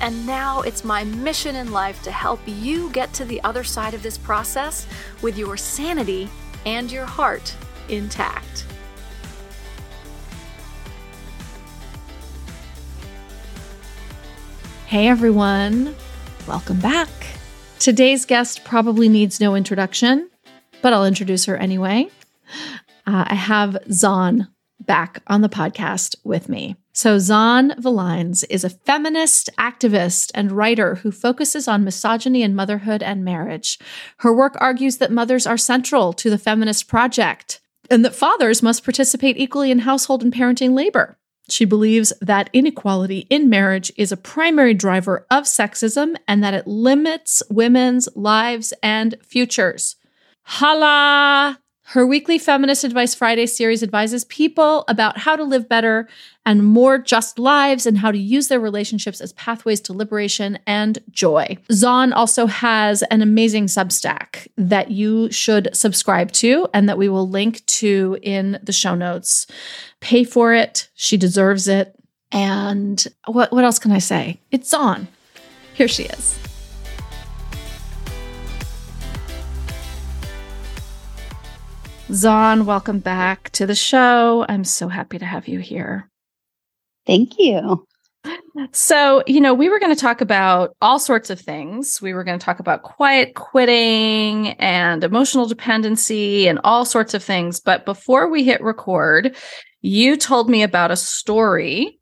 and now it's my mission in life to help you get to the other side of this process with your sanity and your heart intact. Hey everyone, welcome back. Today's guest probably needs no introduction, but I'll introduce her anyway. Uh, I have Zawn back on the podcast with me. So, Zawn Villines is a feminist, activist, and writer who focuses on misogyny in motherhood and marriage. Her work argues that mothers are central to the feminist project and that fathers must participate equally in household and parenting labor. She believes that inequality in marriage is a primary driver of sexism and that it limits women's lives and futures. Holla! Her weekly Feminist Advice Friday series advises people about how to live better and more just lives and how to use their relationships as pathways to liberation and joy. Zawn also has an amazing Substack that you should subscribe to and that we will link to in the show notes. Pay for it. She deserves it. And what, what else can I say? It's on. Here she is. Zawn, welcome back to the show. I'm so happy to have you here. Thank you. So, you know, we were going to talk about all sorts of things. We were going to talk about quiet quitting and emotional dependency and all sorts of things. But before we hit record, you told me about a story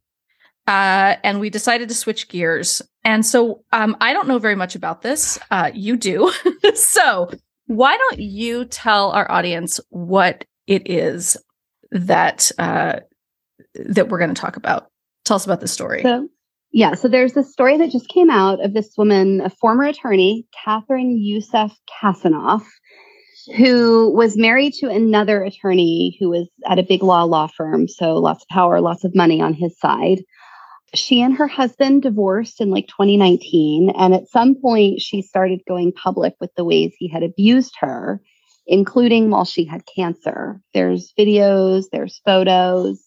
uh, and we decided to switch gears. And so um, I don't know very much about this. Uh, you do. so why don't you tell our audience what it is that uh, that we're going to talk about? Tell us about the story. So, yeah, so there's this story that just came out of this woman, a former attorney, Catherine Youssef Kassenoff, who was married to another attorney who was at a big law law firm. So lots of power, lots of money on his side she and her husband divorced in like 2019. And at some point, she started going public with the ways he had abused her, including while she had cancer. There's videos, there's photos.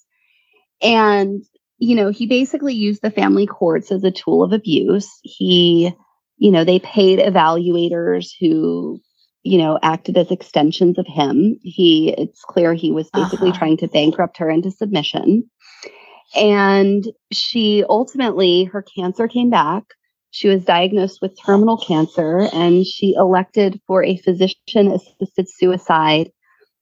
And, you know, he basically used the family courts as a tool of abuse. He, you know, they paid evaluators who, you know, acted as extensions of him. He, it's clear he was basically uh-huh. trying to bankrupt her into submission. And she ultimately, her cancer came back. She was diagnosed with terminal cancer and she elected for a physician assisted suicide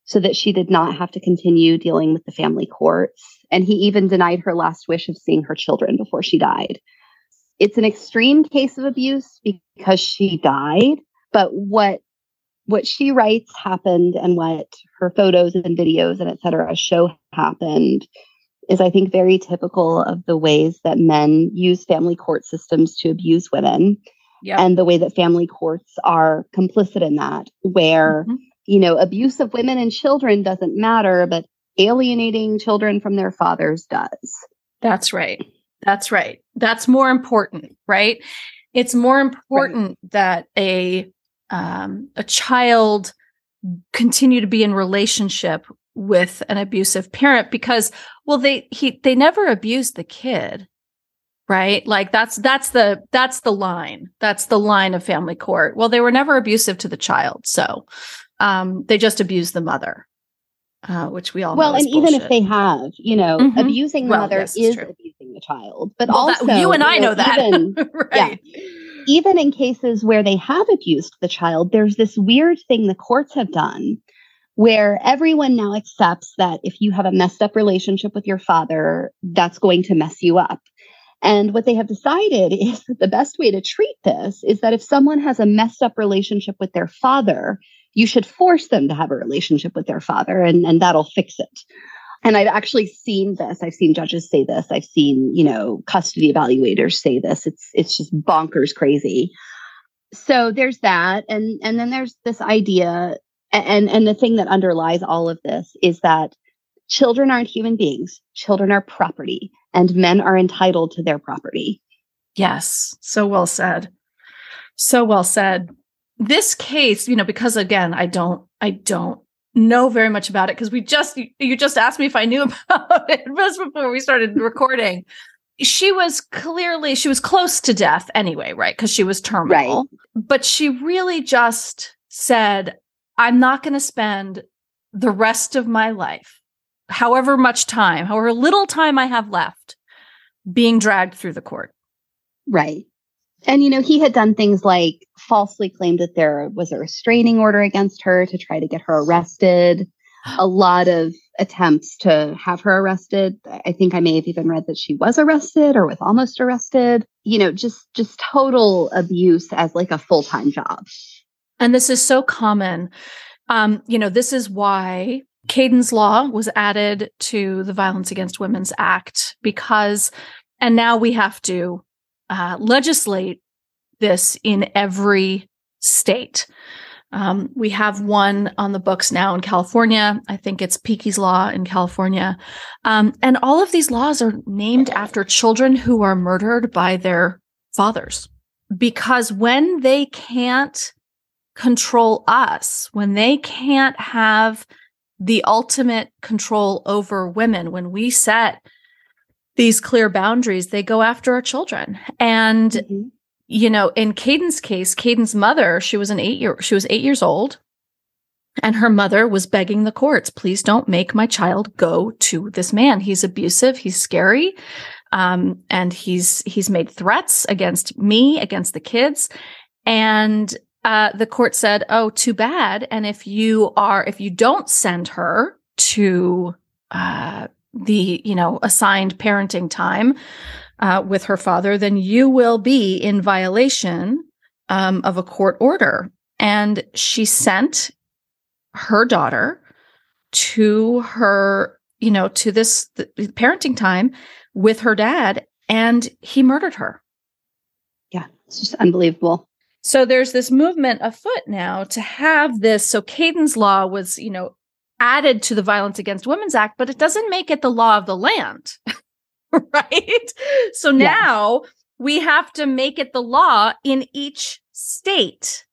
so that she did not have to continue dealing with the family courts. And he even denied her last wish of seeing her children before she died. It's an extreme case of abuse because she died, but what what she writes happened and what her photos and videos and etc show happened is, I think, very typical of the ways that men use family court systems to abuse women. Yep. And the way that family courts are complicit in that, where, mm-hmm. you know, abuse of women and children doesn't matter, but alienating children from their fathers does. That's right. That's right. That's more important, right? It's more important right. that a um, a child continue to be in relationship with an abusive parent because well they he they never abused the kid right? Like that's that's the that's the line. That's the line of family court. Well they were never abusive to the child so um they just abused the mother uh, which we all well and bullshit. even if they have you know mm-hmm. abusing the well, mother yes, is abusing the child but well, also that, you and i know, know that even, right. Yeah, even in cases where they have abused the child there's this weird thing the courts have done where everyone now accepts that if you have a messed up relationship with your father, that's going to mess you up. And what they have decided is that the best way to treat this is that if someone has a messed up relationship with their father, you should force them to have a relationship with their father and, and that'll fix it. And I've actually seen this. I've seen judges say this. I've seen, you know, custody evaluators say this. It's it's just bonkers crazy. so there's that and and then there's this idea and and the thing that underlies all of this is that children aren't human beings. Children are property and men are entitled to their property. Yes. So well said. So well said. This case you know because again i don't i don't know very much about it because we just you, just asked me if i knew about it just before we started recording. She was clearly she was close to death anyway right? Because she was terminal. Right. but she really just said i'm not going to spend the rest of my life however much time however little time i have left being dragged through the court right and you know he had done things like falsely claimed that there was a restraining order against her to try to get her arrested a lot of attempts to have her arrested. I think I may have even read that she was arrested or was almost arrested. You know, just just total abuse as like a full-time job. And this is so common. Um, you know, this is why Kayden's Law was added to the Violence Against Women's Act because, and now we have to uh, legislate this in every state. Um, we have one on the books now in California. I think it's Piqui's Law in California. Um, and all of these laws are named after children who are murdered by their fathers. Because when they can't control us, when they can't have the ultimate control over women, when we set these clear boundaries, they go after our children. And mm-hmm you know, in Kayden's case, Kayden's mother, she was an eight year, she was eight years old. And her mother was begging the courts, please don't make my child go to this man. He's abusive. He's scary. Um, and he's, he's made threats against me, against the kids. And, uh, the court said, Oh, too bad. And if you are, if you don't send her to, uh, the, you know, assigned parenting time, uh, with her father, then you will be in violation um, of a court order. And she sent her daughter to her, you know, to this parenting time with her dad, and he murdered her. Yeah, it's just unbelievable. So there's this movement afoot now to have this. So Kayden's law was, you know, added to the Violence Against Women's Act, but it doesn't make it the law of the land. right? So now yeah. we have to make it the law in each state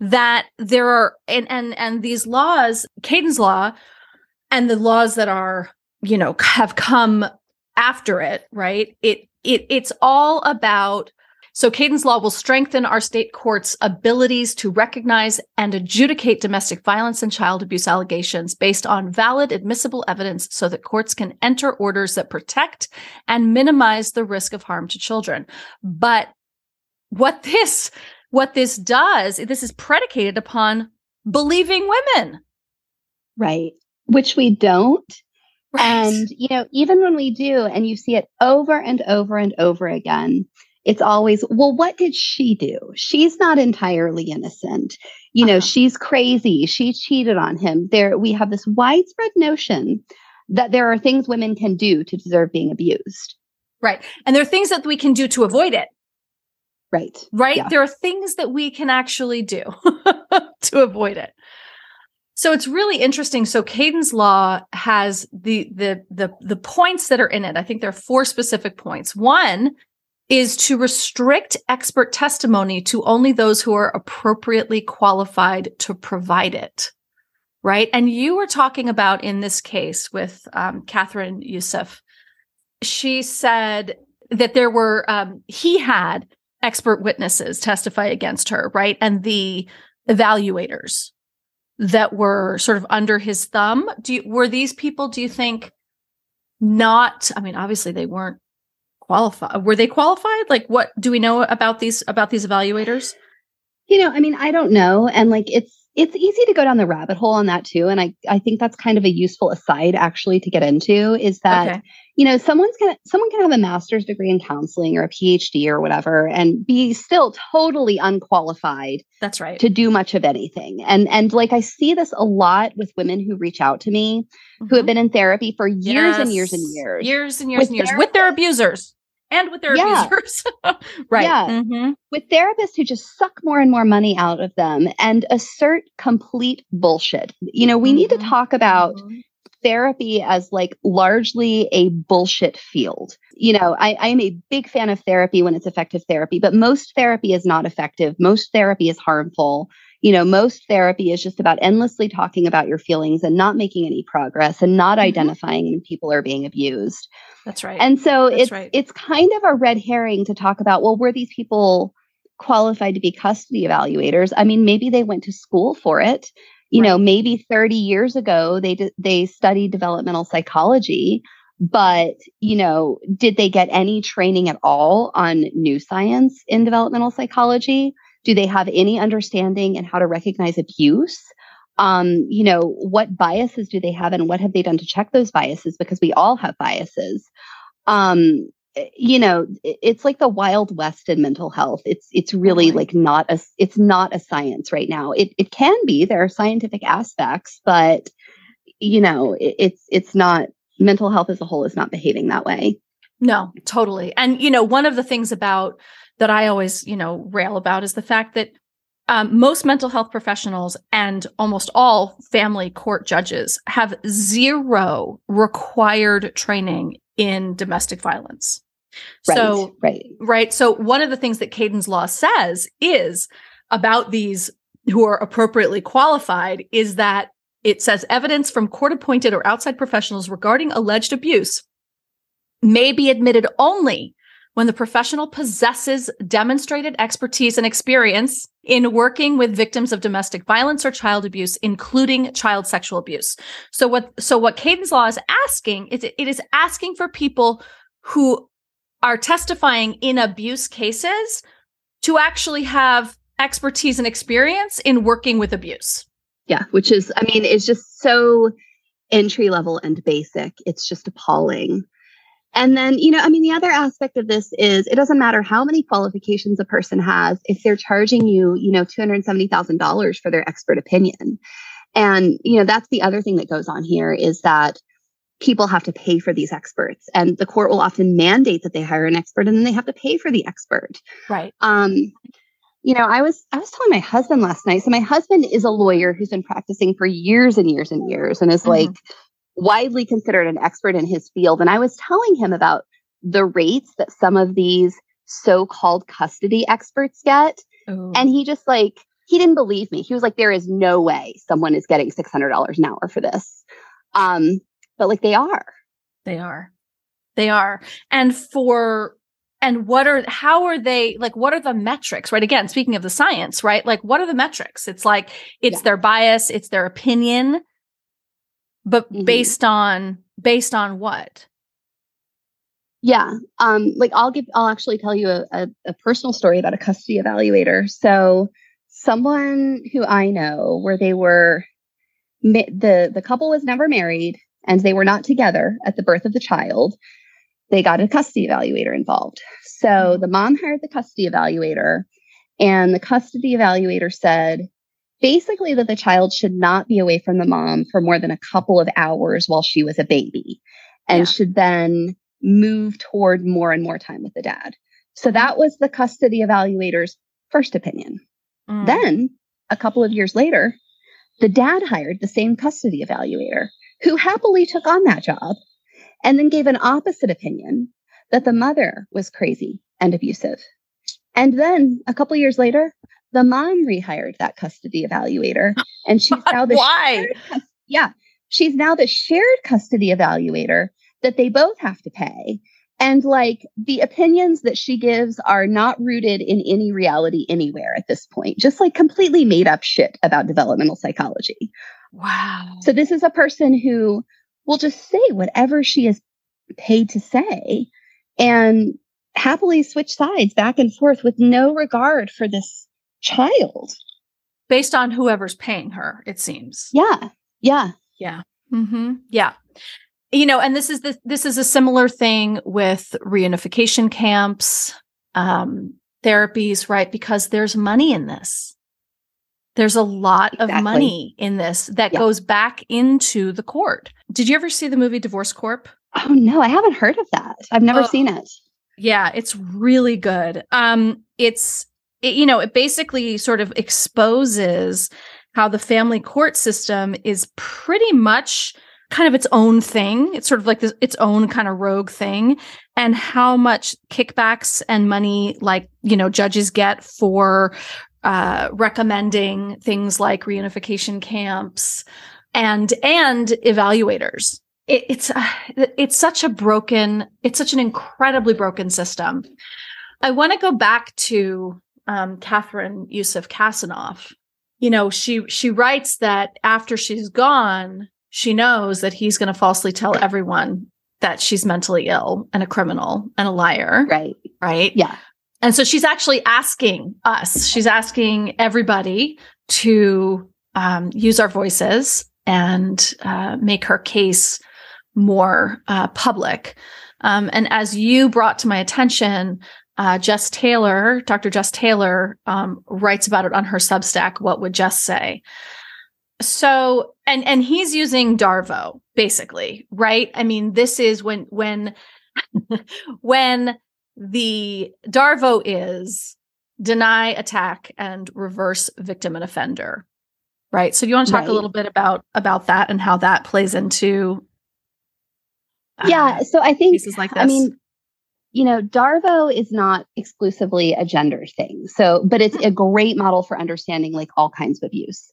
that there are and and and these laws, kayden's law and the laws that are, you know, have come after it, right? It it it's all about so Kayden's Law will strengthen our state courts' abilities to recognize and adjudicate domestic violence and child abuse allegations based on valid admissible evidence so that courts can enter orders that protect and minimize the risk of harm to children. But what this what this does, this is predicated upon believing women. Right. Which we don't. Right. And, you know, even when we do, and you see it over and over and over again, it's always, well, what did she do? She's not entirely innocent. You know, uh-huh. she's crazy. She cheated on him. There, we have this widespread notion that there are things women can do to deserve being abused. Right. And there are things that we can do to avoid it. Right. Right. Yeah. There are things that we can actually do to avoid it. So it's really interesting. So Kayden's law has the the the the points that are in it. I think there are four specific points. One is to restrict expert testimony to only those who are appropriately qualified to provide it. Right. And you were talking about in this case with um, Catherine Youssef, she said that there were, um, he had expert witnesses testify against her, right? And the evaluators that were sort of under his thumb. Do you, were these people, do you think, not, I mean, obviously they weren't qualify were they qualified like what do we know about these about these evaluators you know i mean i don't know and like it's it's easy to go down the rabbit hole on that too and i i think that's kind of a useful aside actually to get into is that okay. you know someone's gonna someone can have a master's degree in counseling or a phd or whatever and be still totally unqualified that's right to do much of anything and and like i see this a lot with women who reach out to me mm-hmm. who have mm-hmm. been in therapy for years yes. and years and years years and years and years with their abusers and with their yeah. abusers. Right. Yeah. Mm-hmm. With therapists who just suck more and more money out of them and assert complete bullshit. You know, we need to Mhm. talk about therapy as like largely a bullshit field. You know, I, I am a big fan of therapy when it's effective therapy, but most therapy is not effective. Most therapy is harmful. You know, most therapy is just about endlessly talking about your feelings and not making any progress and not Mhm. identifying when people are being abused. That's right. And so That's it's right. it's kind of a red herring to talk about, well, were these people qualified to be custody evaluators? I mean, maybe they went to school for it. You know, maybe 30 years ago they did, they studied developmental psychology, but you know, did they get any training at all on new science in developmental psychology? Do they have any understanding in how to recognize abuse? Um, you know, what biases do they have and what have they done to check those biases? Because we all have biases. Um, eh, you know, it's like the wild west in mental health. It's it's really like not a it's not a science right now. It it can be. There are scientific aspects, but you know, it, it's it's not mental health as a whole is not behaving that way. No, totally. And you know, one of the things about that I always, you know, rail about is the fact that um, most mental health professionals and almost all family court judges have zero required training in domestic violence. Right. So, right. right. So, one of the things that Kayden's law says is about these who are appropriately qualified is that it says evidence from court appointed or outside professionals regarding alleged abuse may be admitted only when the professional possesses demonstrated expertise and experience in working with victims of domestic violence or child abuse, including child sexual abuse. So what so what Kayden's law is asking is it is asking for people who are testifying in abuse cases to actually have expertise and experience in working with abuse. Yeah, which is I mean, it's just so entry level and basic. It's just appalling. And then, you know, I mean, the other aspect of this is it doesn't matter how many qualifications a person has if they're charging you, you know, $270,000 for their expert opinion. And, you know, that's the other thing that goes on here is that people have to pay for these experts and the court will often mandate that they hire an expert and then they have to pay for the expert. Right. Um, you know, I was I was telling my husband last night. So my husband is a lawyer who's been practicing for years and years and years and is Mhm. like widely considered an expert in his field. And I was telling him about the rates that some of these so-called custody experts get. And he just like he didn't believe me. He was like, there is no way someone is getting six hundred dollars an hour for this. Um, but like they are. They are. They are. And for and what are how are they like what are the metrics right again speaking of the science right like what are the metrics it's like it's Yeah. their bias it's their opinion but Mhm. based on based on what Yeah. Um, like I'll give I'll actually tell you a, a, a personal story about a custody evaluator. So someone who I know where they were the the couple was never married and they were not together at the birth of the child. They got a custody evaluator involved. So the mom hired the custody evaluator and the custody evaluator said basically that the child should not be away from the mom for more than a couple of hours while she was a baby and Yeah. should then move toward more and more time with the dad. So that was the custody evaluator's first opinion. Mm. Then, a couple of years later, the dad hired the same custody evaluator who happily took on that job and then gave an opposite opinion that the mother was crazy and abusive. And then, a couple years later, the mom rehired that custody evaluator and she's now the why shared yeah, she's now the shared custody evaluator that they both have to pay. And like the opinions that she gives are not rooted in any reality anywhere at this point, just like completely made up shit about developmental psychology. wow So this is a person who will just say whatever she is paid to say and happily switch sides back and forth with no regard for this child. based on whoever's paying her it seems Yeah. Yeah. Yeah. hmm Yeah. You know, and this is the this is a similar thing with reunification camps, um, therapies, right? Because there's money in this. There's a lot of money in this that Yeah. goes back into the court. Did you ever see the movie Divorce Corp? Oh no, I haven't heard of that. I've never Oh. seen it. Yeah, it's really good. Um, it's it, you know, it basically sort of exposes how the family court system is pretty much kind of its own thing. It's sort of like this, its own kind of rogue thing, and how much kickbacks and money, like you know, judges get for uh, recommending things like reunification camps and and evaluators. It, it's uh, it's such a broken it's such an incredibly broken system. I want to go back to um, catherine youssef kassenoff you know she she writes that after she's gone she knows that he's going to falsely tell everyone that she's mentally ill and a criminal and a liar. Right. Right? Yeah. And so she's actually asking us she's asking everybody to um, use our voices and uh, make her case more uh, public. Um, and as you brought to my attention, uh, Jess Taylor, Dr. Jess Taylor, um, writes about it on her Substack. What would Jess say? So, and and he's using Darvo basically, right? I mean, this is when when when the Darvo is deny, attack, and reverse victim and offender, right? So, do you want to talk right. a little bit about about that and how that plays into yeah. So I think pieces like this. I mean, you know, Darvo is not exclusively a gender thing. So, but it's a great model for understanding like all kinds of abuse.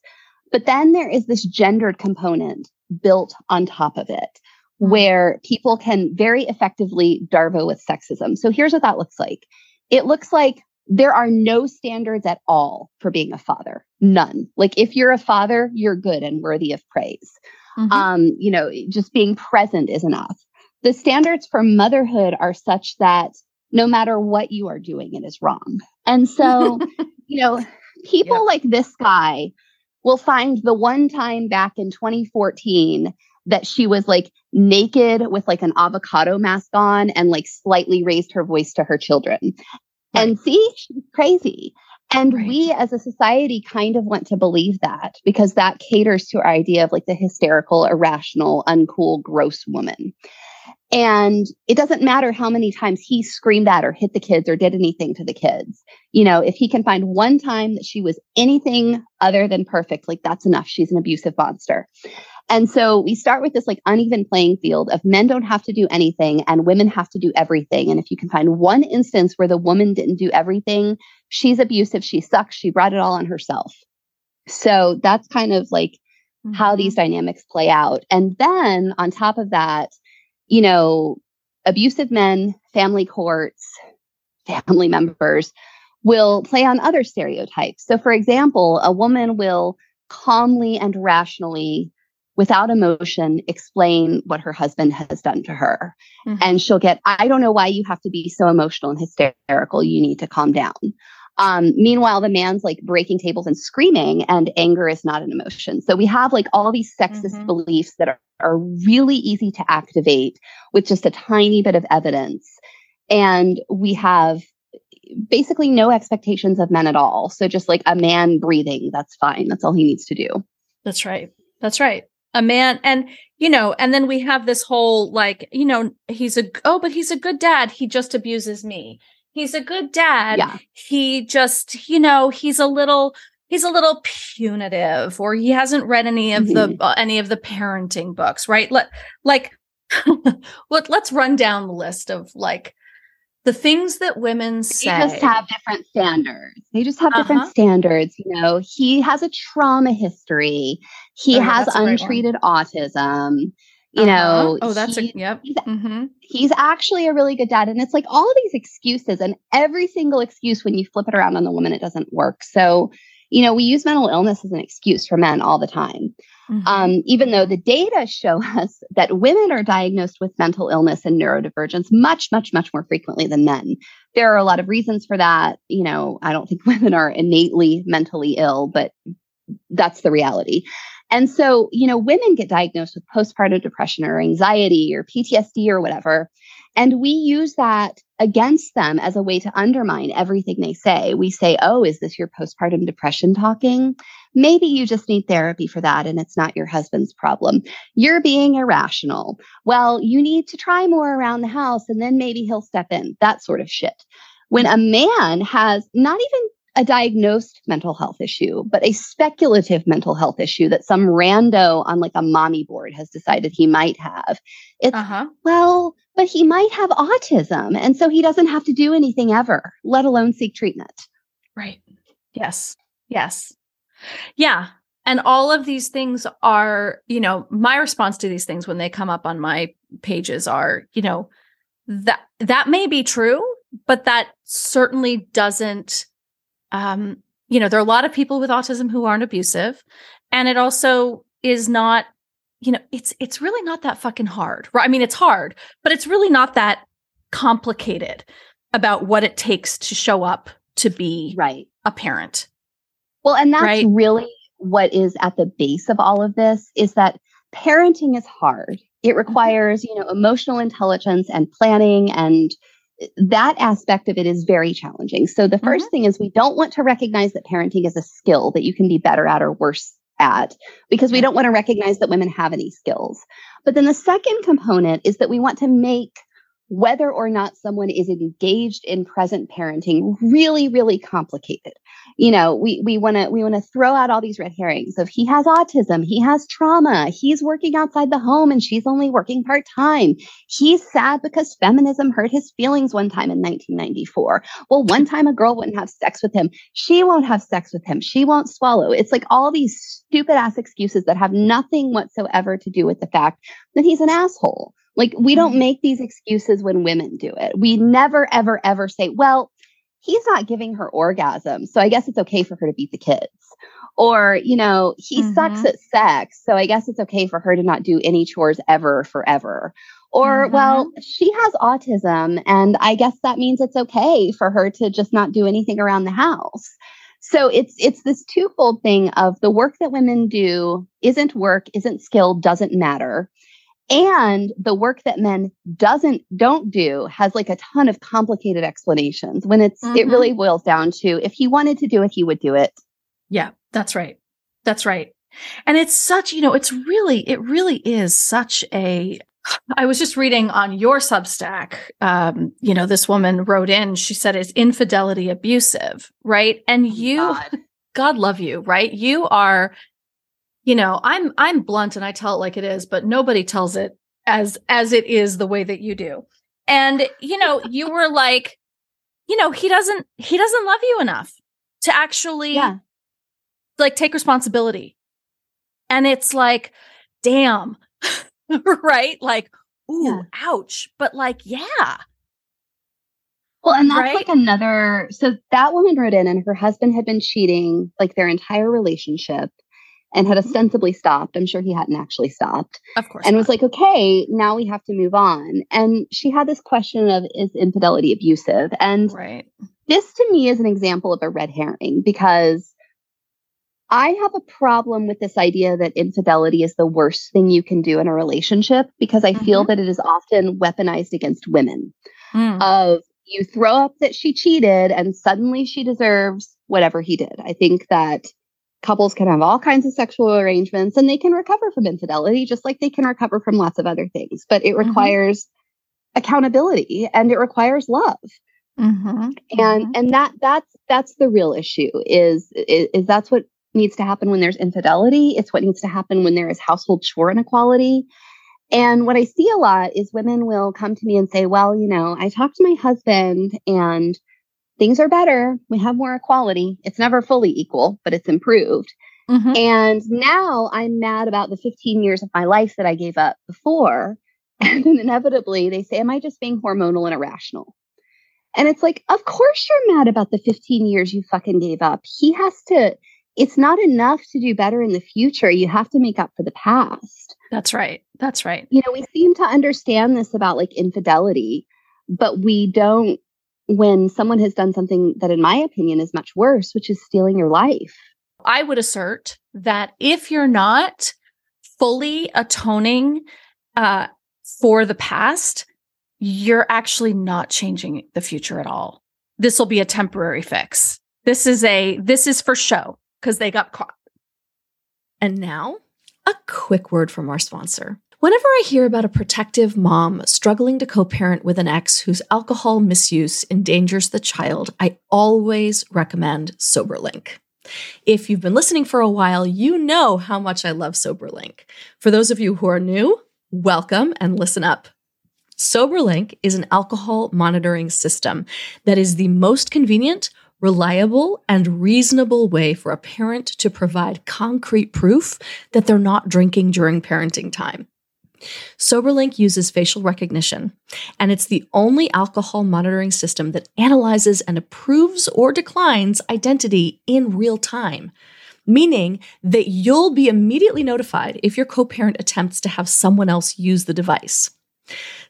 But then there is this gendered component built on top of it hmm. where people can very effectively Darvo with sexism. So here's what that looks like. It looks like there are no standards at all for being a father. None. Like if you're a father, you're good and worthy of praise. Mm-hmm. Um, you know, just being present is enough the standards for motherhood are such that no matter what you are doing, it is wrong. And so, you know, people yep. like this guy will find the one time back in 2014 that she was like naked with like an avocado mask on and like slightly raised her voice to her children. Right. And see, she's crazy. And right. we as a society kind of want to believe that because that caters to our idea of like the hysterical, irrational, uncool, gross woman. And it doesn't matter how many times he screamed at or hit the kids or did anything to the kids. You know, if he can find one time that she was anything other than perfect, like that's enough. She's an abusive monster. And so we start with this like uneven playing field of men don't have to do anything and women have to do everything. And if you can find one instance where the woman didn't do everything, she's abusive, she sucks, she brought it all on herself. So that's kind of like mm-hmm. how these dynamics play out. And then on top of that, you know, abusive men, family courts, family members will play on other stereotypes. So, for example, a woman will calmly and rationally, without emotion, explain what her husband has done to her. Mm-hmm. And she'll get, I don't know why you have to be so emotional and hysterical. You need to calm down. Um, meanwhile, the man's like breaking tables and screaming, and anger is not an emotion. So we have like all these sexist mm-hmm. beliefs that are, are really easy to activate with just a tiny bit of evidence. And we have basically no expectations of men at all. So just like a man breathing, that's fine. That's all he needs to do. That's right. That's right. A man and you know, and then we have this whole like, you know, he's a oh, but he's a good dad. He just abuses me. He's a good dad. Yeah. He just, you know, he's a little he's a little punitive or he hasn't read any of mm-hmm. the uh, any of the parenting books, right? Let like let, let's run down the list of like the things that women say they just have different standards they just have uh-huh. different standards you know he has a trauma history he oh, has untreated autism you uh-huh. know oh that's he, a yep he's, mm-hmm. he's actually a really good dad and it's like all these excuses and every single excuse when you flip it around on the woman it doesn't work so you know we use mental illness as an excuse for men all the time mm-hmm. um, even though the data show us that women are diagnosed with mental illness and neurodivergence much much much more frequently than men there are a lot of reasons for that you know i don't think women are innately mentally ill but that's the reality and so, you know, women get diagnosed with postpartum depression or anxiety or PTSD or whatever. And we use that against them as a way to undermine everything they say. We say, Oh, is this your postpartum depression talking? Maybe you just need therapy for that and it's not your husband's problem. You're being irrational. Well, you need to try more around the house and then maybe he'll step in. That sort of shit. When a man has not even a diagnosed mental health issue, but a speculative mental health issue that some rando on like a mommy board has decided he might have. It's, uh-huh. well, but he might have autism. And so he doesn't have to do anything ever, let alone seek treatment. Right. Yes. Yes. Yeah. And all of these things are, you know, my response to these things when they come up on my pages are, you know, that that may be true, but that certainly doesn't um, you know, there are a lot of people with autism who aren't abusive. And it also is not, you know, it's it's really not that fucking hard. Right? I mean, it's hard, but it's really not that complicated about what it takes to show up to be right a parent. Well, and that's right? really what is at the base of all of this is that parenting is hard. It mm-hmm. requires, you know, emotional intelligence and planning and that aspect of it is very challenging. So the 1st mm-hmm. thing is we don't want to recognize that parenting is a skill that you can be better at or worse at because we don't want to recognize that women have any skills. But then the second component is that we want to make whether or not someone is engaged in present parenting really really complicated you know we we want to we want to throw out all these red herrings of he has autism he has trauma he's working outside the home and she's only working part-time. He's sad because feminism hurt his feelings one time in 1994 well one time a girl wouldn't have sex with him. She won't have sex with him. She won't swallow. It's like all these stupid ass excuses that have nothing whatsoever to do with the fact that he's an asshole. Like we don't mm-hmm. make these excuses when women do it. We never, ever, ever say, well, he's not giving her orgasms. So I guess it's okay for her to beat the kids. Or, you know, he mm-hmm. sucks at sex. So I guess it's okay for her to not do any chores ever, forever. Or, mm-hmm. well, she has autism. And I guess that means it's okay for her to just not do anything around the house. So it's it's this twofold thing of the work that women do isn't work, isn't skill, doesn't matter and the work that men doesn't don't do has like a ton of complicated explanations when it's mm-hmm. it really boils down to if he wanted to do it he would do it yeah that's right that's right and it's such you know it's really it really is such a I was just reading on your Substack. Um, you know, this woman wrote in. She said, "Is infidelity abusive?" Right, and oh you, God. God love you, right? You are you know, I'm I'm blunt and I tell it like it is, but nobody tells it as as it is the way that you do. And you know, you were like, you know, he doesn't he doesn't love you enough to actually yeah. like take responsibility. And it's like, damn. right? Like, ooh, yeah. ouch. But like, yeah. Well, and that's right? like another. So that woman wrote in, and her husband had been cheating like their entire relationship and had ostensibly stopped. I'm sure he hadn't actually stopped. Of course. And not. was like, okay, now we have to move on. And she had this question of is infidelity abusive? And right. this to me is an example of a red herring because I have a problem with this idea that infidelity is the worst thing you can do in a relationship because I mm-hmm. feel that it is often weaponized against women. Mm. Of you throw up that she cheated and suddenly she deserves whatever he did. I think that couples can have all kinds of sexual arrangements and they can recover from infidelity just like they can recover from lots of other things but it mm-hmm. requires mm-hmm. accountability and it requires love mm-hmm. and mm-hmm. and that that's that's the real issue is, is is that's what needs to happen when there's infidelity it's what needs to happen when there is household chore inequality and what i see a lot is women will come to me and say well you know i talked to my husband and things are better. We have more equality. It's never fully equal, but it's improved. Mm-hmm. And now I'm mad about the 15 years of my life that I gave up before. And then inevitably they say, Am I just being hormonal and irrational? And it's like, Of course you're mad about the 15 years you fucking gave up. He has to, it's not enough to do better in the future. You have to make up for the past. That's right. That's right. You know, we seem to understand this about like infidelity, but we don't when someone has done something that, in my opinion, is much worse, which is stealing your life. I would assert that if you're not fully atoning uh, for the past, you're actually not changing the future at all. This will be a temporary fix. This is a this is for show because they got caught. And now, a quick word from our sponsor. Whenever I hear about a protective mom struggling to co parent with an ex whose alcohol misuse endangers the child, I always recommend SoberLink. If you've been listening for a while, you know how much I love SoberLink. For those of you who are new, welcome and listen up. SoberLink is an alcohol monitoring system that is the most convenient, reliable, and reasonable way for a parent to provide concrete proof that they're not drinking during parenting time. SoberLink uses facial recognition, and it's the only alcohol monitoring system that analyzes and approves or declines identity in real time, meaning that you'll be immediately notified if your co parent attempts to have someone else use the device.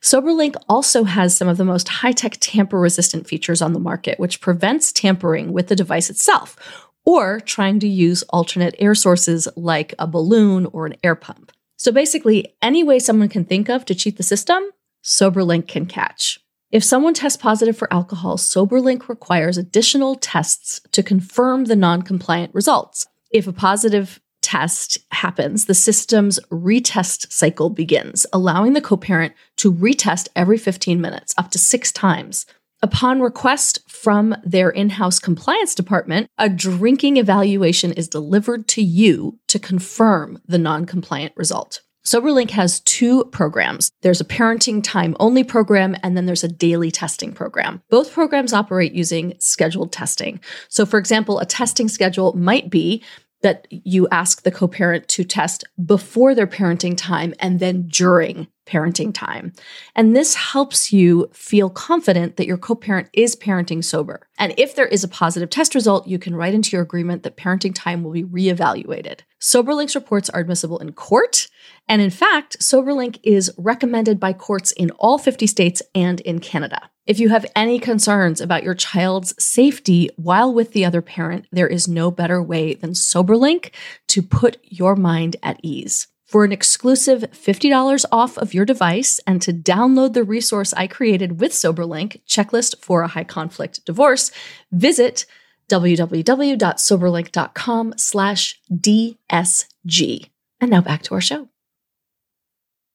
SoberLink also has some of the most high tech tamper resistant features on the market, which prevents tampering with the device itself or trying to use alternate air sources like a balloon or an air pump. So basically, any way someone can think of to cheat the system, SoberLink can catch. If someone tests positive for alcohol, SoberLink requires additional tests to confirm the non compliant results. If a positive test happens, the system's retest cycle begins, allowing the co parent to retest every 15 minutes, up to six times. Upon request from their in house compliance department, a drinking evaluation is delivered to you to confirm the non compliant result. SoberLink has two programs. There's a parenting time only program, and then there's a daily testing program. Both programs operate using scheduled testing. So, for example, a testing schedule might be that you ask the co parent to test before their parenting time and then during parenting time. And this helps you feel confident that your co parent is parenting sober. And if there is a positive test result, you can write into your agreement that parenting time will be reevaluated. SoberLink's reports are admissible in court. And in fact, SoberLink is recommended by courts in all 50 states and in Canada. If you have any concerns about your child's safety while with the other parent, there is no better way than SoberLink to put your mind at ease. For an exclusive $50 off of your device and to download the resource I created with SoberLink, Checklist for a High Conflict Divorce, visit www.soberlink.com slash DSG. And now back to our show.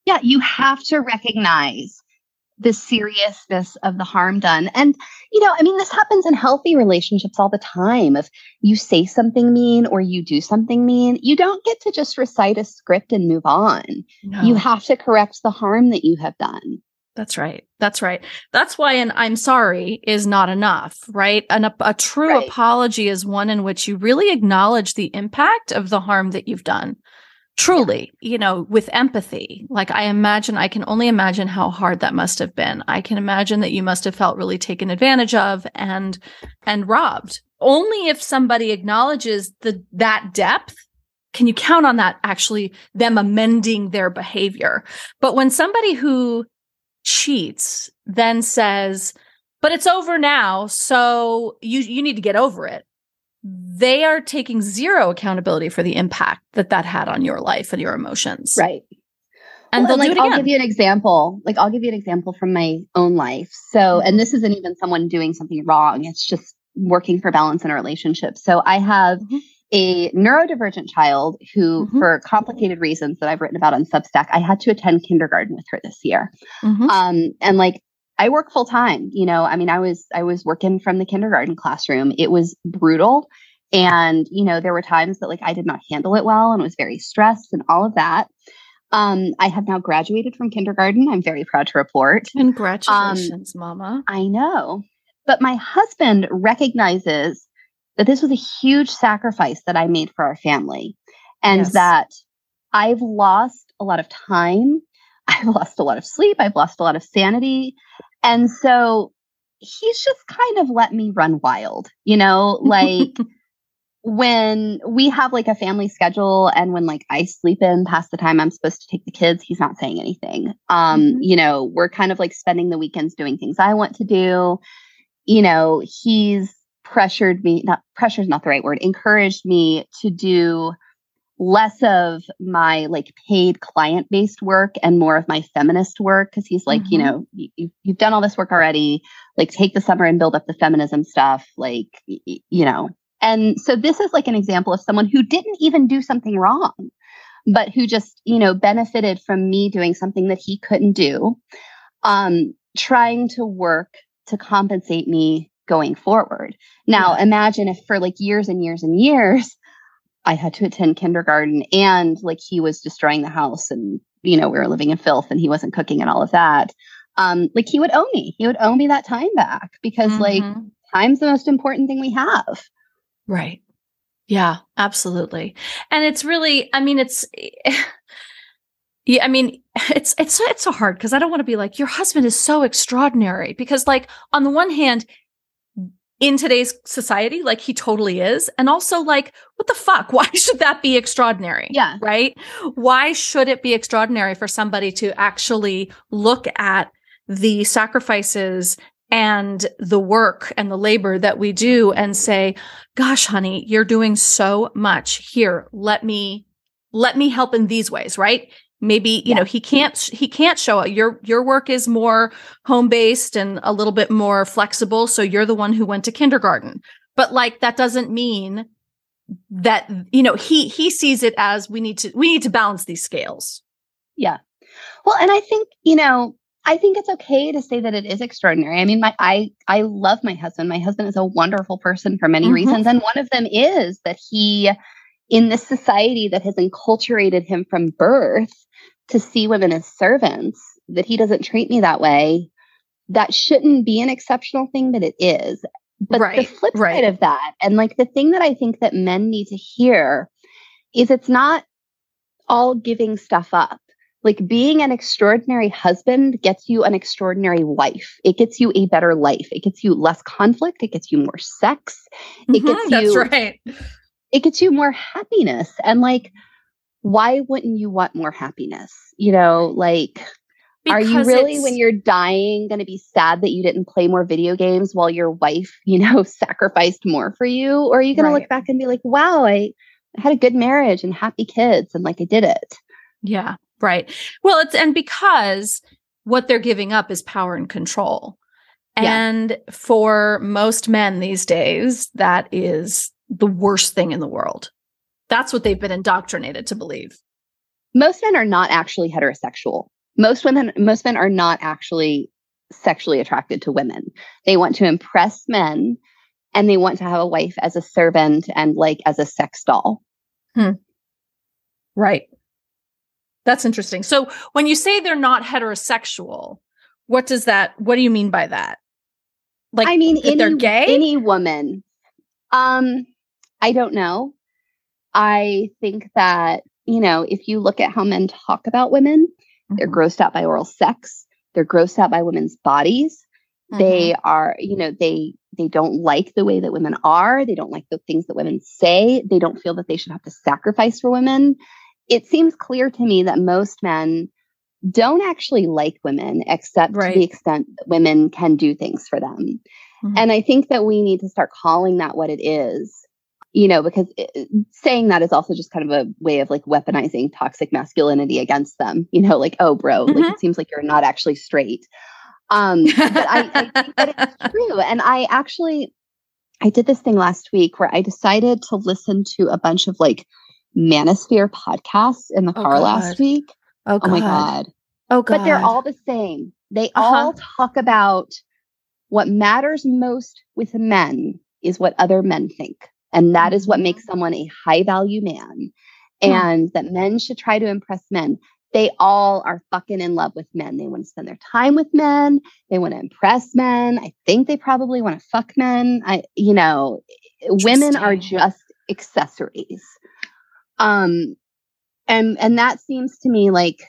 Yeah, you have to recognize the seriousness of the harm done. And, you know, I mean, this happens in healthy relationships all the time. If you say something mean or you do something mean, you don't get to just recite a script and move on. No. You have to correct the harm that you have done. That's right. That's right. That's why an I'm sorry is not enough, right? And a, a true right. apology is one in which you really acknowledge the impact of the harm that you've done truly you know with empathy like i imagine i can only imagine how hard that must have been. I can imagine that you must have felt really taken advantage of and and robbed. Only if somebody acknowledges the that depth can you count on that actually them amending their behavior. But when somebody who cheats then says but it's over now so you you need to get over it they are taking zero accountability for the impact that that had on your life and your emotions. Right. And well, they'll and like, I'll give you an example. Like I'll give you an example from my own life. So, mm-hmm. and this isn't even someone doing something wrong. It's just working for balance in a relationship. So I have mm-hmm. a neurodivergent child who, mm-hmm. for complicated reasons that I've written about on Substack, I had to attend kindergarten with her this year. Mm-hmm. Um, and like I work full time. You know, I mean, I was I was working from the kindergarten classroom. It was brutal, and you know, there were times that like I did not handle it well and was very stressed and all of that. Um, I have now graduated from kindergarten. I'm very proud to report. Congratulations, um, Mama. I know, but my husband recognizes that this was a huge sacrifice that I made for our family, and yes. that I've lost a lot of time. I've lost a lot of sleep. I've lost a lot of sanity. And so he's just kind of let me run wild, you know, like when we have like a family schedule and when like I sleep in past the time I'm supposed to take the kids, he's not saying anything. Um, mm-hmm. you know, we're kind of like spending the weekends doing things I want to do. You know, he's pressured me, not pressure is not the right word, encouraged me to do less of my like paid client based work and more of my feminist work because he's like, mm-hmm. you know, you, you've done all this work already. Like, take the summer and build up the feminism stuff. Like, you know. And so this is like an example of someone who didn't even do something wrong, but who just, you know, benefited from me doing something that he couldn't do, um, trying to work to compensate me going forward. Now, yeah. imagine if for like years and years and years, I had to attend kindergarten and like he was destroying the house and, you know, we were living in filth and he wasn't cooking and all of that. Um, like he would owe me, he would owe me that time back because mm-hmm. like time's the most important thing we have. Right. Yeah, absolutely. And it's really, I mean, it's, yeah, I mean, it's, it's, it's so hard because I don't want to be like, your husband is so extraordinary because like on the one hand, in today's society, like he totally is. And also, like, what the fuck? Why should that be extraordinary? Yeah. Right? Why should it be extraordinary for somebody to actually look at the sacrifices and the work and the labor that we do and say, gosh, honey, you're doing so much here. Let me, let me help in these ways, right? Maybe you yeah. know he can't he can't show up. Your your work is more home based and a little bit more flexible so you're the one who went to kindergarten. But like that doesn't mean that you know he he sees it as we need to we need to balance these scales. Yeah. Well and i think you know i think it's okay to say that it is extraordinary. I mean my i i love my husband. My husband is a wonderful person for many mm-hmm. reasons and one of them is that he in this society that has enculturated him from birth to see women as servants, that he doesn't treat me that way, that shouldn't be an exceptional thing, but it is. But right, the flip right. side of that, and like the thing that I think that men need to hear is it's not all giving stuff up. Like being an extraordinary husband gets you an extraordinary wife. It gets you a better life. It gets you less conflict. It gets you more sex. It mm-hmm, gets you, that's right. It gets you more happiness. And like, why wouldn't you want more happiness? You know, like, because are you really, when you're dying, going to be sad that you didn't play more video games while your wife, you know, sacrificed more for you? Or are you going right. to look back and be like, wow, I, I had a good marriage and happy kids and like I did it? Yeah, right. Well, it's, and because what they're giving up is power and control. And yeah. for most men these days, that is the worst thing in the world. That's what they've been indoctrinated to believe. Most men are not actually heterosexual. Most women, most men are not actually sexually attracted to women. They want to impress men and they want to have a wife as a servant and like as a sex doll. Hmm. Right. That's interesting. So when you say they're not heterosexual, what does that what do you mean by that? Like I mean any, they're gay? Any woman. Um I don't know. I think that, you know, if you look at how men talk about women, mm-hmm. they're grossed out by oral sex, they're grossed out by women's bodies. Mm-hmm. They are, you know, they they don't like the way that women are, they don't like the things that women say, they don't feel that they should have to sacrifice for women. It seems clear to me that most men don't actually like women except right. to the extent that women can do things for them. Mm-hmm. And I think that we need to start calling that what it is you know, because it, saying that is also just kind of a way of like weaponizing toxic masculinity against them, you know, like, oh, bro, mm-hmm. like it seems like you're not actually straight. Um, but I, I think that it's true. And I actually, I did this thing last week where I decided to listen to a bunch of like manosphere podcasts in the oh, car God. last week. Oh, oh, my God. Oh, God. But they're all the same. They uh-huh. all talk about what matters most with men is what other men think. And that is what makes mm-hmm. someone a high value man. And that men should try to impress men. They all are fucking in love with men. They want to spend their time with men. They want to impress men. I think they probably want to fuck men. I, you know, women are just accessories. Um, and and that seems to me like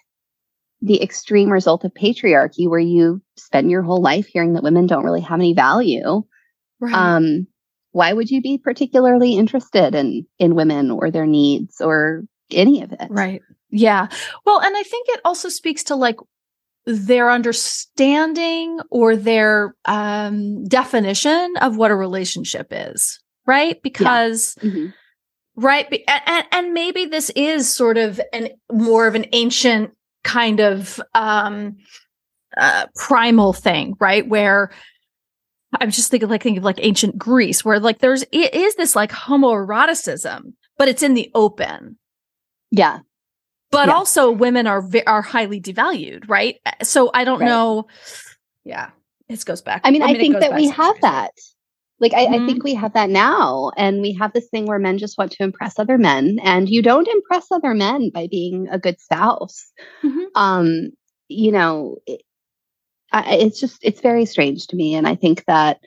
the extreme result of patriarchy, where you spend your whole life hearing that women don't really have any value. Right. Um, why would you be particularly interested in in women or their needs or any of it? Right. Yeah. Well and i think it also speaks to like their understanding or their um definition of what a relationship is right? Because yeah. mm-hmm. right and, and maybe this is sort of an more of an ancient kind of um uh, primal thing right? Where i'm just thinking like thinking of like ancient greece where like there's it is this like homoeroticism but it's in the open yeah but Yeah. also women are are highly devalued right so i don't Right. know yeah it goes back I mean, I, it think that we have that. Like, I, I Mhm. think we have that now. And we have this thing where men just want to impress other men. And you don't impress other men by being a good spouse. Mhm. Um, you know, it, I, it's just, it's very strange to me. And I think that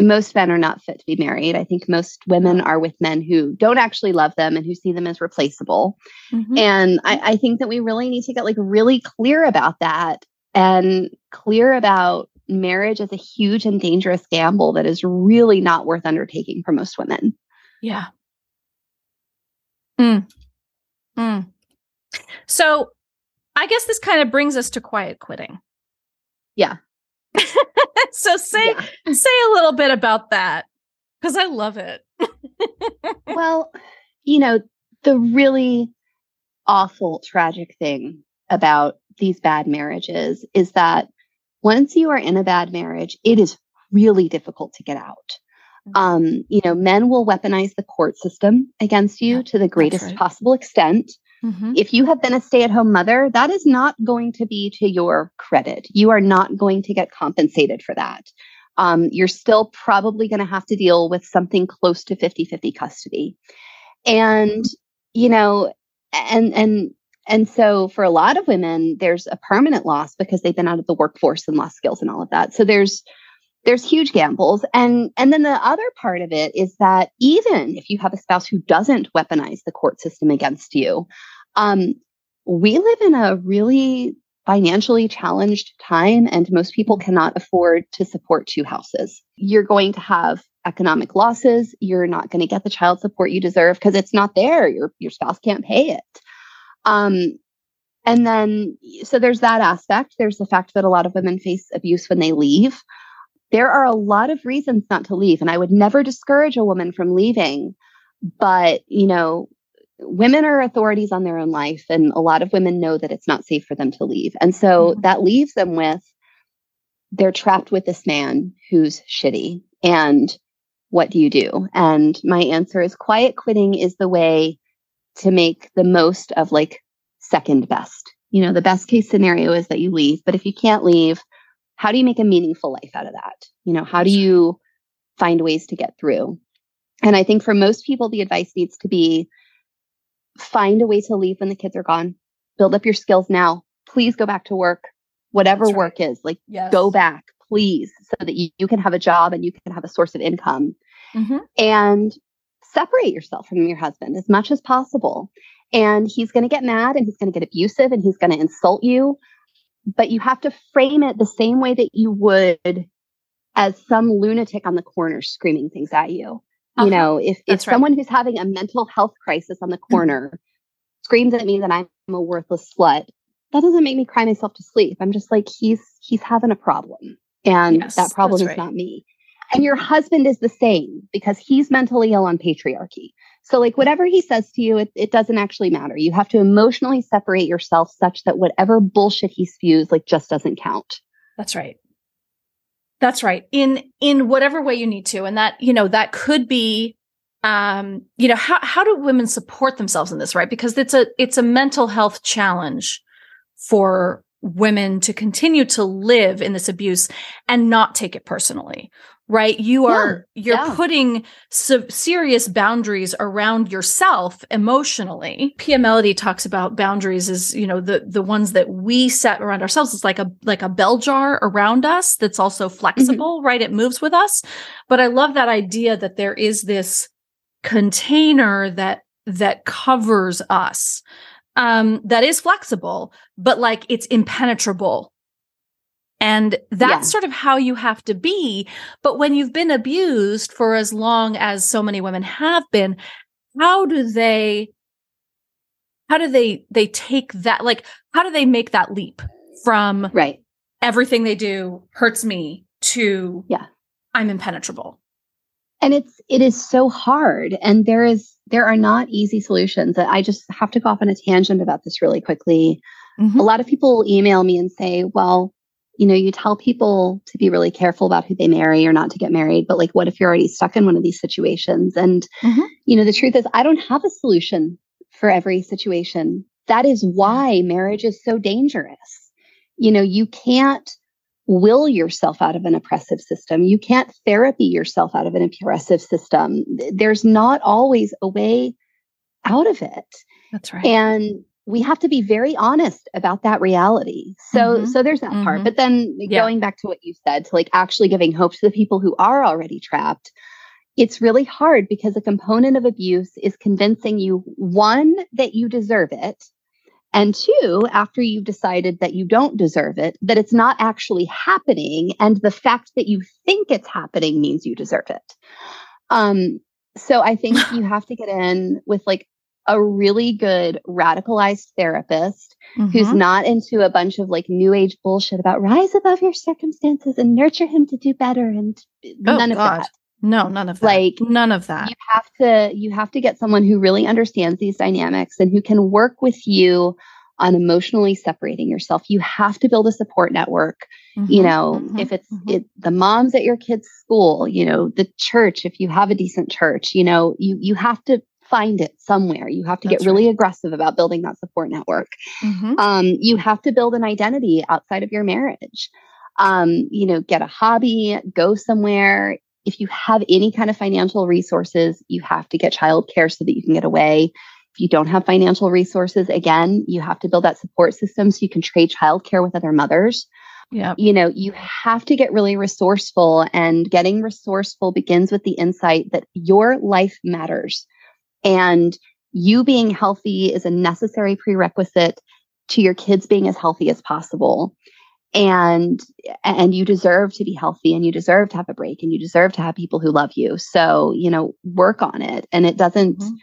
most men are not fit to be married. I think most women are with men who don't actually love them and who see them as replaceable. Mhm. And I, I think that we really need to get like really clear about that and clear about marriage as a huge and dangerous gamble that is really not worth undertaking for most women. Yeah. Mm. Mm. So I guess this kind of brings us to quiet quitting. Yeah. so say Yeah. say a little bit about that because I love it. Well, you know, the really awful, tragic thing about these bad marriages is that once you are in a bad marriage, it is really difficult to get out. Mhm. Um, you know, men will weaponize the court system against you Yeah, to the greatest right. possible extent. Mhm. if you have been a stay at home mother, that is not going to be to your credit. You are not going to get compensated for that. Um, you're still probably going to have to deal with something close to 50 50 custody. And, you know, and, and, and so for a lot of women, there's a permanent loss because they've been out of the workforce and lost skills and all of that. So there's, there's huge gambles. And, and then the other part of it is that even if you have a spouse who doesn't weaponize the court system against you, um, we live in a really financially challenged time, and most people cannot afford to support two houses. You're going to have economic losses. You're not going to get the child support you deserve because it's not there. Your your spouse can't pay it. Um, and then, so there's that aspect. There's the fact that a lot of women face abuse when they leave. There are a lot of reasons not to leave, and I would never discourage a woman from leaving. But, you know, women are authorities on their own life, and a lot of women know that it's not safe for them to leave. And so Mhm. that leaves them with they're trapped with this man who's shitty. And what do you do? And my answer is quiet quitting is the way to make the most of like second best. You know, the best case scenario is that you leave, but if you can't leave, how do you make a meaningful life out of that? You know, how do you find ways to get through? And I think for most people, the advice needs to be find a way to leave when the kids are gone. Build up your skills now. Please go back to work, whatever right. work is. Like, Yes. go back, please, so that you, you can have a job and you can have a source of income Mhm. and separate yourself from your husband as much as possible. And he's going to get mad and he's going to get abusive and he's going to insult you. But you have to frame it the same way that you would as some lunatic on the corner screaming things at you. Uh-huh. You know, if, if right. someone who's having a mental health crisis on the corner screams at me that I'm a worthless slut, that doesn't make me cry myself to sleep. I'm just like, he's he's having a problem. And Yes, that problem is right. not me. And your husband is the same because he's mentally ill on patriarchy. So, like, whatever he says to you, it, it doesn't actually matter. You have to emotionally separate yourself such that whatever bullshit he spews, like, just doesn't count. That's right. That's right. In in whatever way you need to. And that, you know, that could be um, you know, how how do women support themselves in this, right? Because it's a it's a mental health challenge for women to continue to live in this abuse and not take it personally. Right? You are you're yeah. putting se- serious boundaries around yourself emotionally. Pia Mellody talks about boundaries as, you know, the the ones that we set around ourselves. It's like a like a bell jar around us that's also flexible, right? It moves with us. But I love that idea that there is this container that that covers us um that is flexible but like it's impenetrable and that's Yeah. sort of how you have to be. But when you've been abused for as long as so many women have been how do they how do they they take that like how do they make that leap from right. everything they do hurts me to yeah. I'm impenetrable? And it's it is so hard. And there is there are not easy solutions. I just have to go off on a tangent about this really quickly. Mm-hmm. a lot of people email me and say well you know you tell people to be really careful about who they marry or not to get married but like what if you're already stuck in one of these situations and mm-hmm. you know the truth is i don't have a solution for every situation that is why marriage is so dangerous you know you can't will yourself out of an oppressive system. You can't therapy yourself out of an oppressive system. There's not always a way out of it. That's right. And we have to be very honest about that reality. So mm-hmm. so there's that mm-hmm. part. But then yeah. going back to what you said to like actually giving hope to the people who are already trapped. It's really hard because a component of abuse is convincing you one that you deserve it and two, after you've decided that you don't deserve it, that it's not actually happening. And the fact that you think it's happening means you deserve it. Um, so I think you have to get in with like a really good radicalized therapist mm-hmm. who's not into a bunch of like new age bullshit about rise above your circumstances and nurture him to do better and oh, none of God. that. No, none of that. Like none of that. You have to you have to get someone who really understands these dynamics and who can work with you on emotionally separating yourself. You have to build a support network. Mm-hmm, you know, mm-hmm, if it's mm-hmm. it, the moms at your kids' school, you know, the church, if you have a decent church, you know, you you have to find it somewhere. You have to That's get really right. aggressive about building that support network. Mm-hmm. Um, you have to build an identity outside of your marriage. Um, you know, get a hobby, go somewhere if you have any kind of financial resources, you have to get childcare so that you can get away. If you don't have financial resources, again, you have to build that support system so you can trade childcare with other mothers. Yeah. You know, you have to get really resourceful, and getting resourceful begins with the insight that your life matters. And you being healthy is a necessary prerequisite to your kids being as healthy as possible and and you deserve to be healthy and you deserve to have a break and you deserve to have people who love you so you know work on it and it doesn't mm-hmm.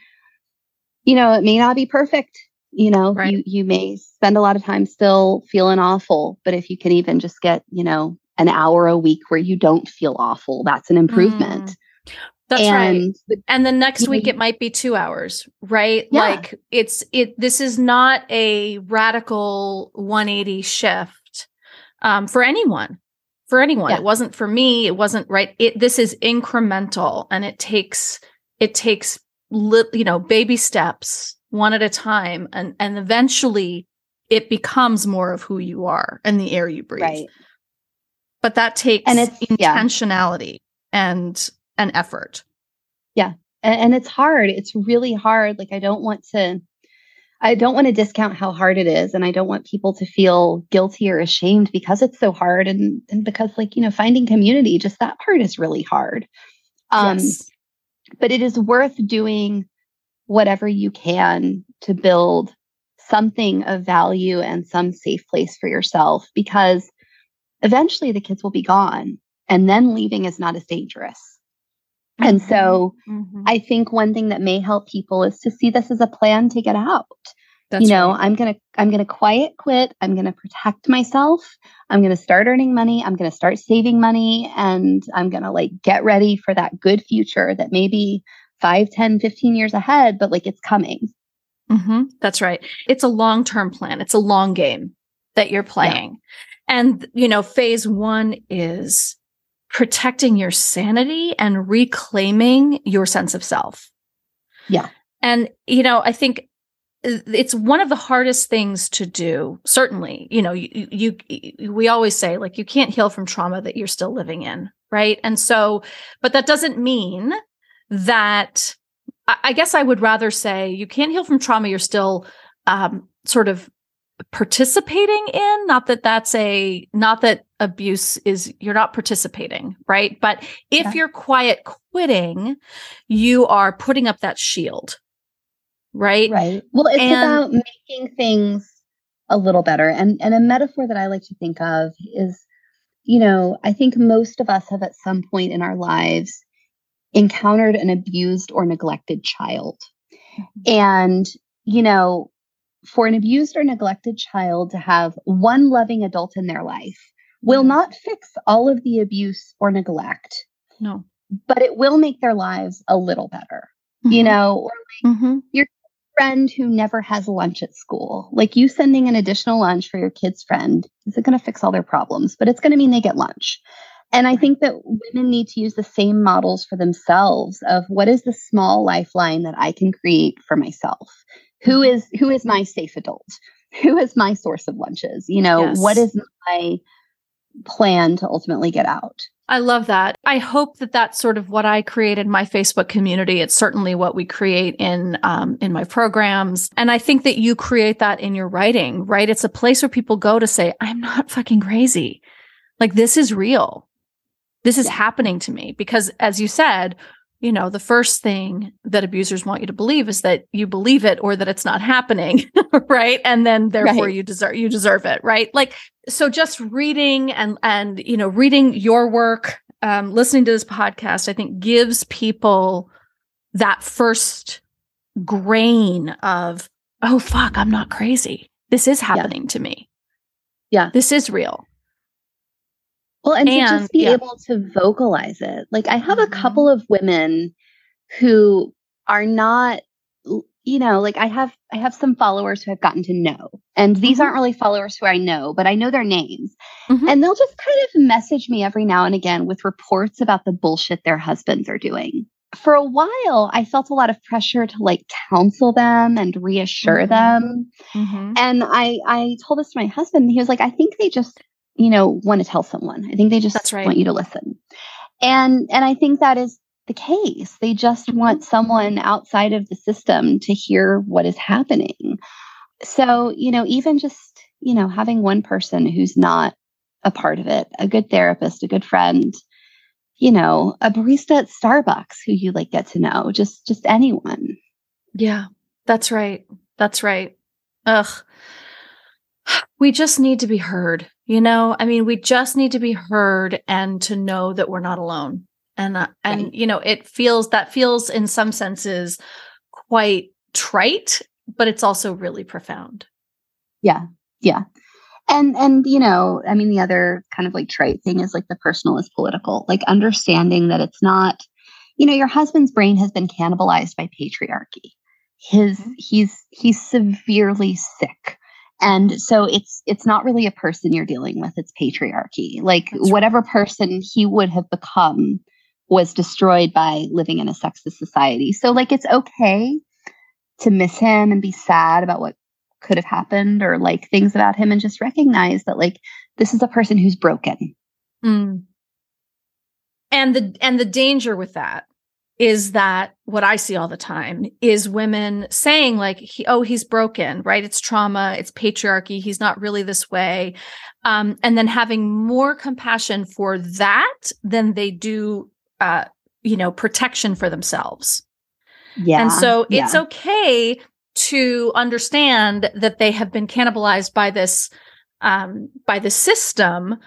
you know it may not be perfect you know right. you you may spend a lot of time still feeling awful but if you can even just get you know an hour a week where you don't feel awful that's an improvement mm. That's and, right. And the next week it might be 2 hours, right? Yeah. Like it's it this is not a radical 180 shift um, for anyone for anyone yeah. it wasn't for me it wasn't right it this is incremental and it takes it takes li- you know baby steps one at a time and and eventually it becomes more of who you are and the air you breathe right but that takes and it's intentionality yeah. and an effort yeah and, and it's hard it's really hard like i don't want to I don't want to discount how hard it is. And I don't want people to feel guilty or ashamed because it's so hard. And, and because, like, you know, finding community, just that part is really hard. Um, yes. But it is worth doing whatever you can to build something of value and some safe place for yourself because eventually the kids will be gone and then leaving is not as dangerous. And so mm-hmm. I think one thing that may help people is to see this as a plan to get out. That's you know, right. I'm going to I'm going to quiet quit. I'm going to protect myself. I'm going to start earning money. I'm going to start saving money and I'm going to like get ready for that good future that maybe 5, 10, 15 years ahead, but like it's coming. Mm-hmm. That's right. It's a long-term plan. It's a long game that you're playing. Yeah. And you know, phase 1 is protecting your sanity and reclaiming your sense of self. Yeah. And, you know, I think it's one of the hardest things to do. Certainly, you know, you, you, we always say like you can't heal from trauma that you're still living in. Right. And so, but that doesn't mean that I guess I would rather say you can't heal from trauma you're still um, sort of participating in not that that's a not that abuse is you're not participating right? But if yeah. you're quiet quitting you are putting up that shield right? Right. Well it's and, about making things a little better. And and a metaphor that i like to think of is you know i think most of us have at some point in our lives encountered an abused or neglected child. Mm-hmm. and you know for an abused or neglected child to have one loving adult in their life will not fix all of the abuse or neglect. No. but it will make their lives a little better. Mm-hmm. You know, or like mm-hmm. your friend who never has lunch at school. Like you sending an additional lunch for your kid's friend is it going to fix all their problems, but it's going to mean they get lunch. And I think that women need to use the same models for themselves of what is the small lifeline that I can create for myself? Who mm-hmm. is who is my safe adult? Who is my source of lunches? You know, yes. what is my plan to ultimately get out? I love that. I hope that that's sort of what I create in my Facebook community. It's certainly what we create in um, in my programs, and I think that you create that in your writing. Right? It's a place where people go to say, "I'm not fucking crazy. Like this is real. This is happening to me." Because, as you said, you know, the first thing that abusers want you to believe is that you believe it or that it's not happening, right? And then therefore right. you deserve you deserve it, right? Like so just reading and and you know, reading your work, um, listening to this podcast, I think gives people that first grain of, oh fuck, I'm not crazy. This is happening yeah. to me. Yeah. This is real. Well, and, and to just be yeah. able to vocalize it. Like I have mm-hmm. a couple of women who are not you know, like I have I have some followers who I've gotten to know. And these mm-hmm. aren't really followers who I know, but I know their names. Mm-hmm. And they'll just kind of message me every now and again with reports about the bullshit their husbands are doing. For a while, I felt a lot of pressure to like counsel them and reassure mm-hmm. them. Mm-hmm. And I I told this to my husband. and He was like, I think they just you know, want to tell someone. I think they just right. want you to listen. And and I think that is the case. They just mm-hmm. want someone outside of the system to hear what is happening. So, you know, even just, you know, having one person who's not a part of it, a good therapist, a good friend, you know, a barista at Starbucks who you like get to know, just just anyone. Yeah. That's right. That's right. Ugh. We just need to be heard. You know, I mean, we just need to be heard and to know that we're not alone. And uh, and right. you know, it feels that feels in some senses quite trite, but it's also really profound. Yeah. Yeah. And and you know, I mean the other kind of like trite thing is like the personal is political. Like understanding that it's not you know, your husband's brain has been cannibalized by patriarchy. His mm-hmm. he's he's severely sick and so it's it's not really a person you're dealing with it's patriarchy like That's whatever right. person he would have become was destroyed by living in a sexist society so like it's okay to miss him and be sad about what could have happened or like things about him and just recognize that like this is a person who's broken mm. and the and the danger with that is that what I see all the time is women saying like, he, "Oh, he's broken," right? It's trauma, it's patriarchy. He's not really this way, um, and then having more compassion for that than they do, uh, you know, protection for themselves. Yeah, and so yeah. it's okay to understand that they have been cannibalized by this um, by the system,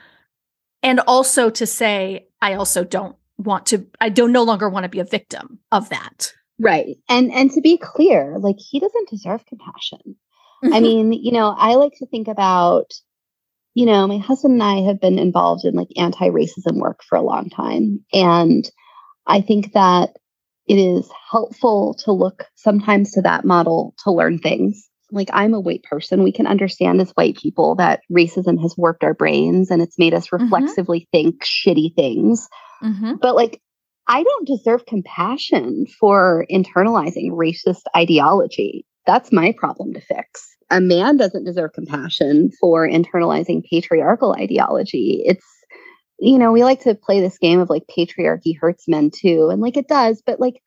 and also to say, "I also don't want to i don't no longer want to be a victim of that. Right. And and to be clear like he doesn't deserve compassion. Mm-hmm. i mean you know i like to think about you know my husband and i have been involved in like anti-racism work for a long time. And i think that it is helpful to look sometimes to that model to learn things like i'm a white person we can understand as white people that racism has warped our brains and it's made us mm-hmm. reflexively mm-hmm. think shitty things Mm-hmm. But like, I don't deserve compassion for internalizing racist ideology. That's my problem to fix. A man doesn't deserve compassion for internalizing patriarchal ideology. It's, you know, we like to play this game of like patriarchy hurts men too. And like it does, but like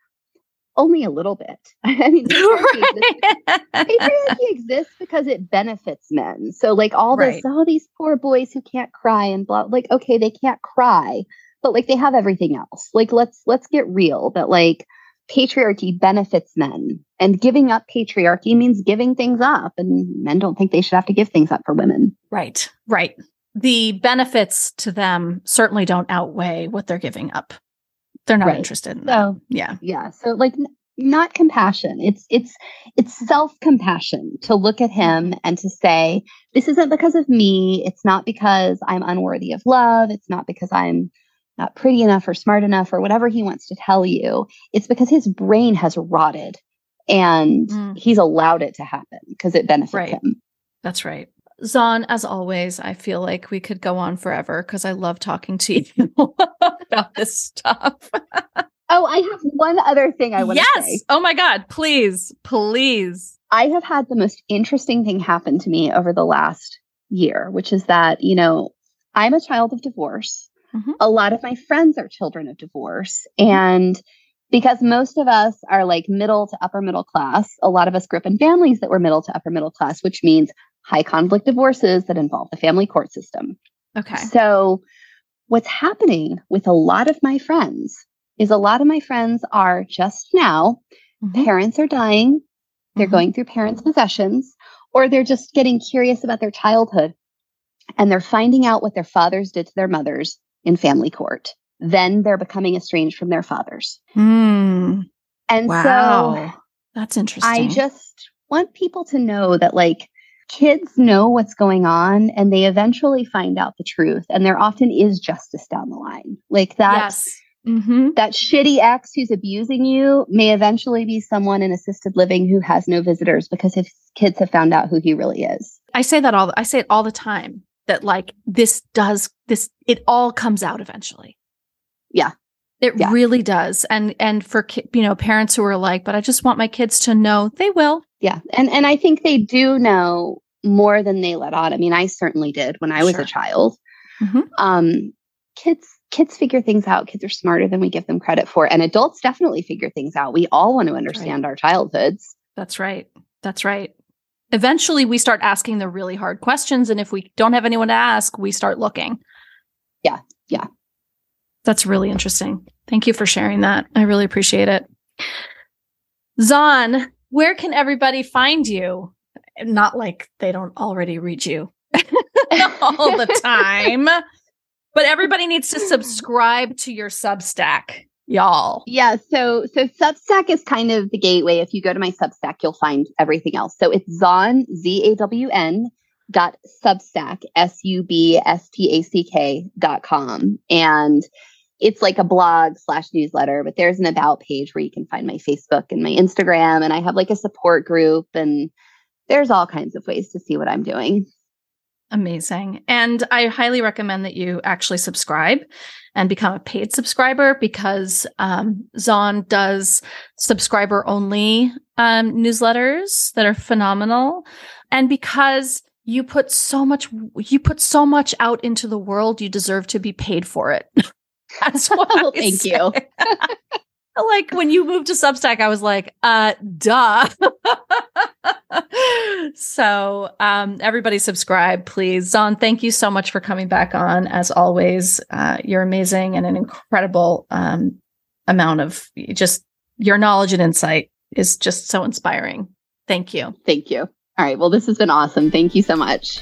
only a little bit. I mean, patriarchy, exists, patriarchy exists because it benefits men. So like all this, right. oh, these poor boys who can't cry and blah, like, okay, they can't cry but like they have everything else. Like let's let's get real that like patriarchy benefits men and giving up patriarchy means giving things up and men don't think they should have to give things up for women. Right. Right. The benefits to them certainly don't outweigh what they're giving up. They're not right. interested in that. So, yeah. Yeah. So like not compassion. It's it's it's self-compassion to look at him and to say, this isn't because of me. It's not because I'm unworthy of love. It's not because I'm not pretty enough or smart enough or whatever he wants to tell you, it's because his brain has rotted and mm. he's allowed it to happen because it benefits right. him. That's right. Zawn, as always, I feel like we could go on forever because I love talking to you about this stuff. oh, I have one other thing I want to yes! say. Yes. Oh my God, please, please. I have had the most interesting thing happen to me over the last year, which is that, you know, I'm a child of divorce. Mm-hmm. A lot of my friends are children of divorce. And because most of us are like middle to upper middle class, a lot of us grew up in families that were middle to upper middle class, which means high conflict divorces that involve the family court system. Okay. So, what's happening with a lot of my friends is a lot of my friends are just now, mm-hmm. parents are dying, they're mm-hmm. going through parents' possessions, or they're just getting curious about their childhood and they're finding out what their fathers did to their mothers in family court. Then they're becoming estranged from their fathers. Mm. And wow. so that's interesting. I just want people to know that, like, kids know what's going on and they eventually find out the truth. And there often is justice down the line. Like that. Yes. Mm-hmm. That shitty ex who's abusing you may eventually be someone in assisted living who has no visitors because his kids have found out who he really is. I say that all I say it all the time that like this does this it all comes out eventually. Yeah. It yeah. really does. And and for you know parents who are like, but I just want my kids to know, they will. Yeah. And and I think they do know more than they let on. I mean, I certainly did when I was sure. a child. Mm-hmm. Um kids kids figure things out. Kids are smarter than we give them credit for. And adults definitely figure things out. We all want to understand right. our childhoods. That's right. That's right. Eventually, we start asking the really hard questions. And if we don't have anyone to ask, we start looking. Yeah. Yeah. That's really interesting. Thank you for sharing that. I really appreciate it. Zawn, where can everybody find you? Not like they don't already read you all the time, but everybody needs to subscribe to your Substack, y'all. Yeah. So, so Substack is kind of the gateway. If you go to my Substack, you'll find everything else. So it's Zawn, Z A W N dot substack s u b s t a c k dot com and it's like a blog slash newsletter, but there's an about page where you can find my Facebook and my Instagram. And I have like a support group, and there's all kinds of ways to see what I'm doing. Amazing. And I highly recommend that you actually subscribe and become a paid subscriber because um, Zawn does subscriber only um, newsletters that are phenomenal. And because you put so much you put so much out into the world you deserve to be paid for it That's well, thank say. you. like when you moved to Substack, I was like, uh, duh. so um, everybody subscribe, please. Zawn, thank you so much for coming back on. As always, uh, you're amazing and an incredible um, amount of just your knowledge and insight is just so inspiring. Thank you. Thank you. All right. Well, this has been awesome. Thank you so much.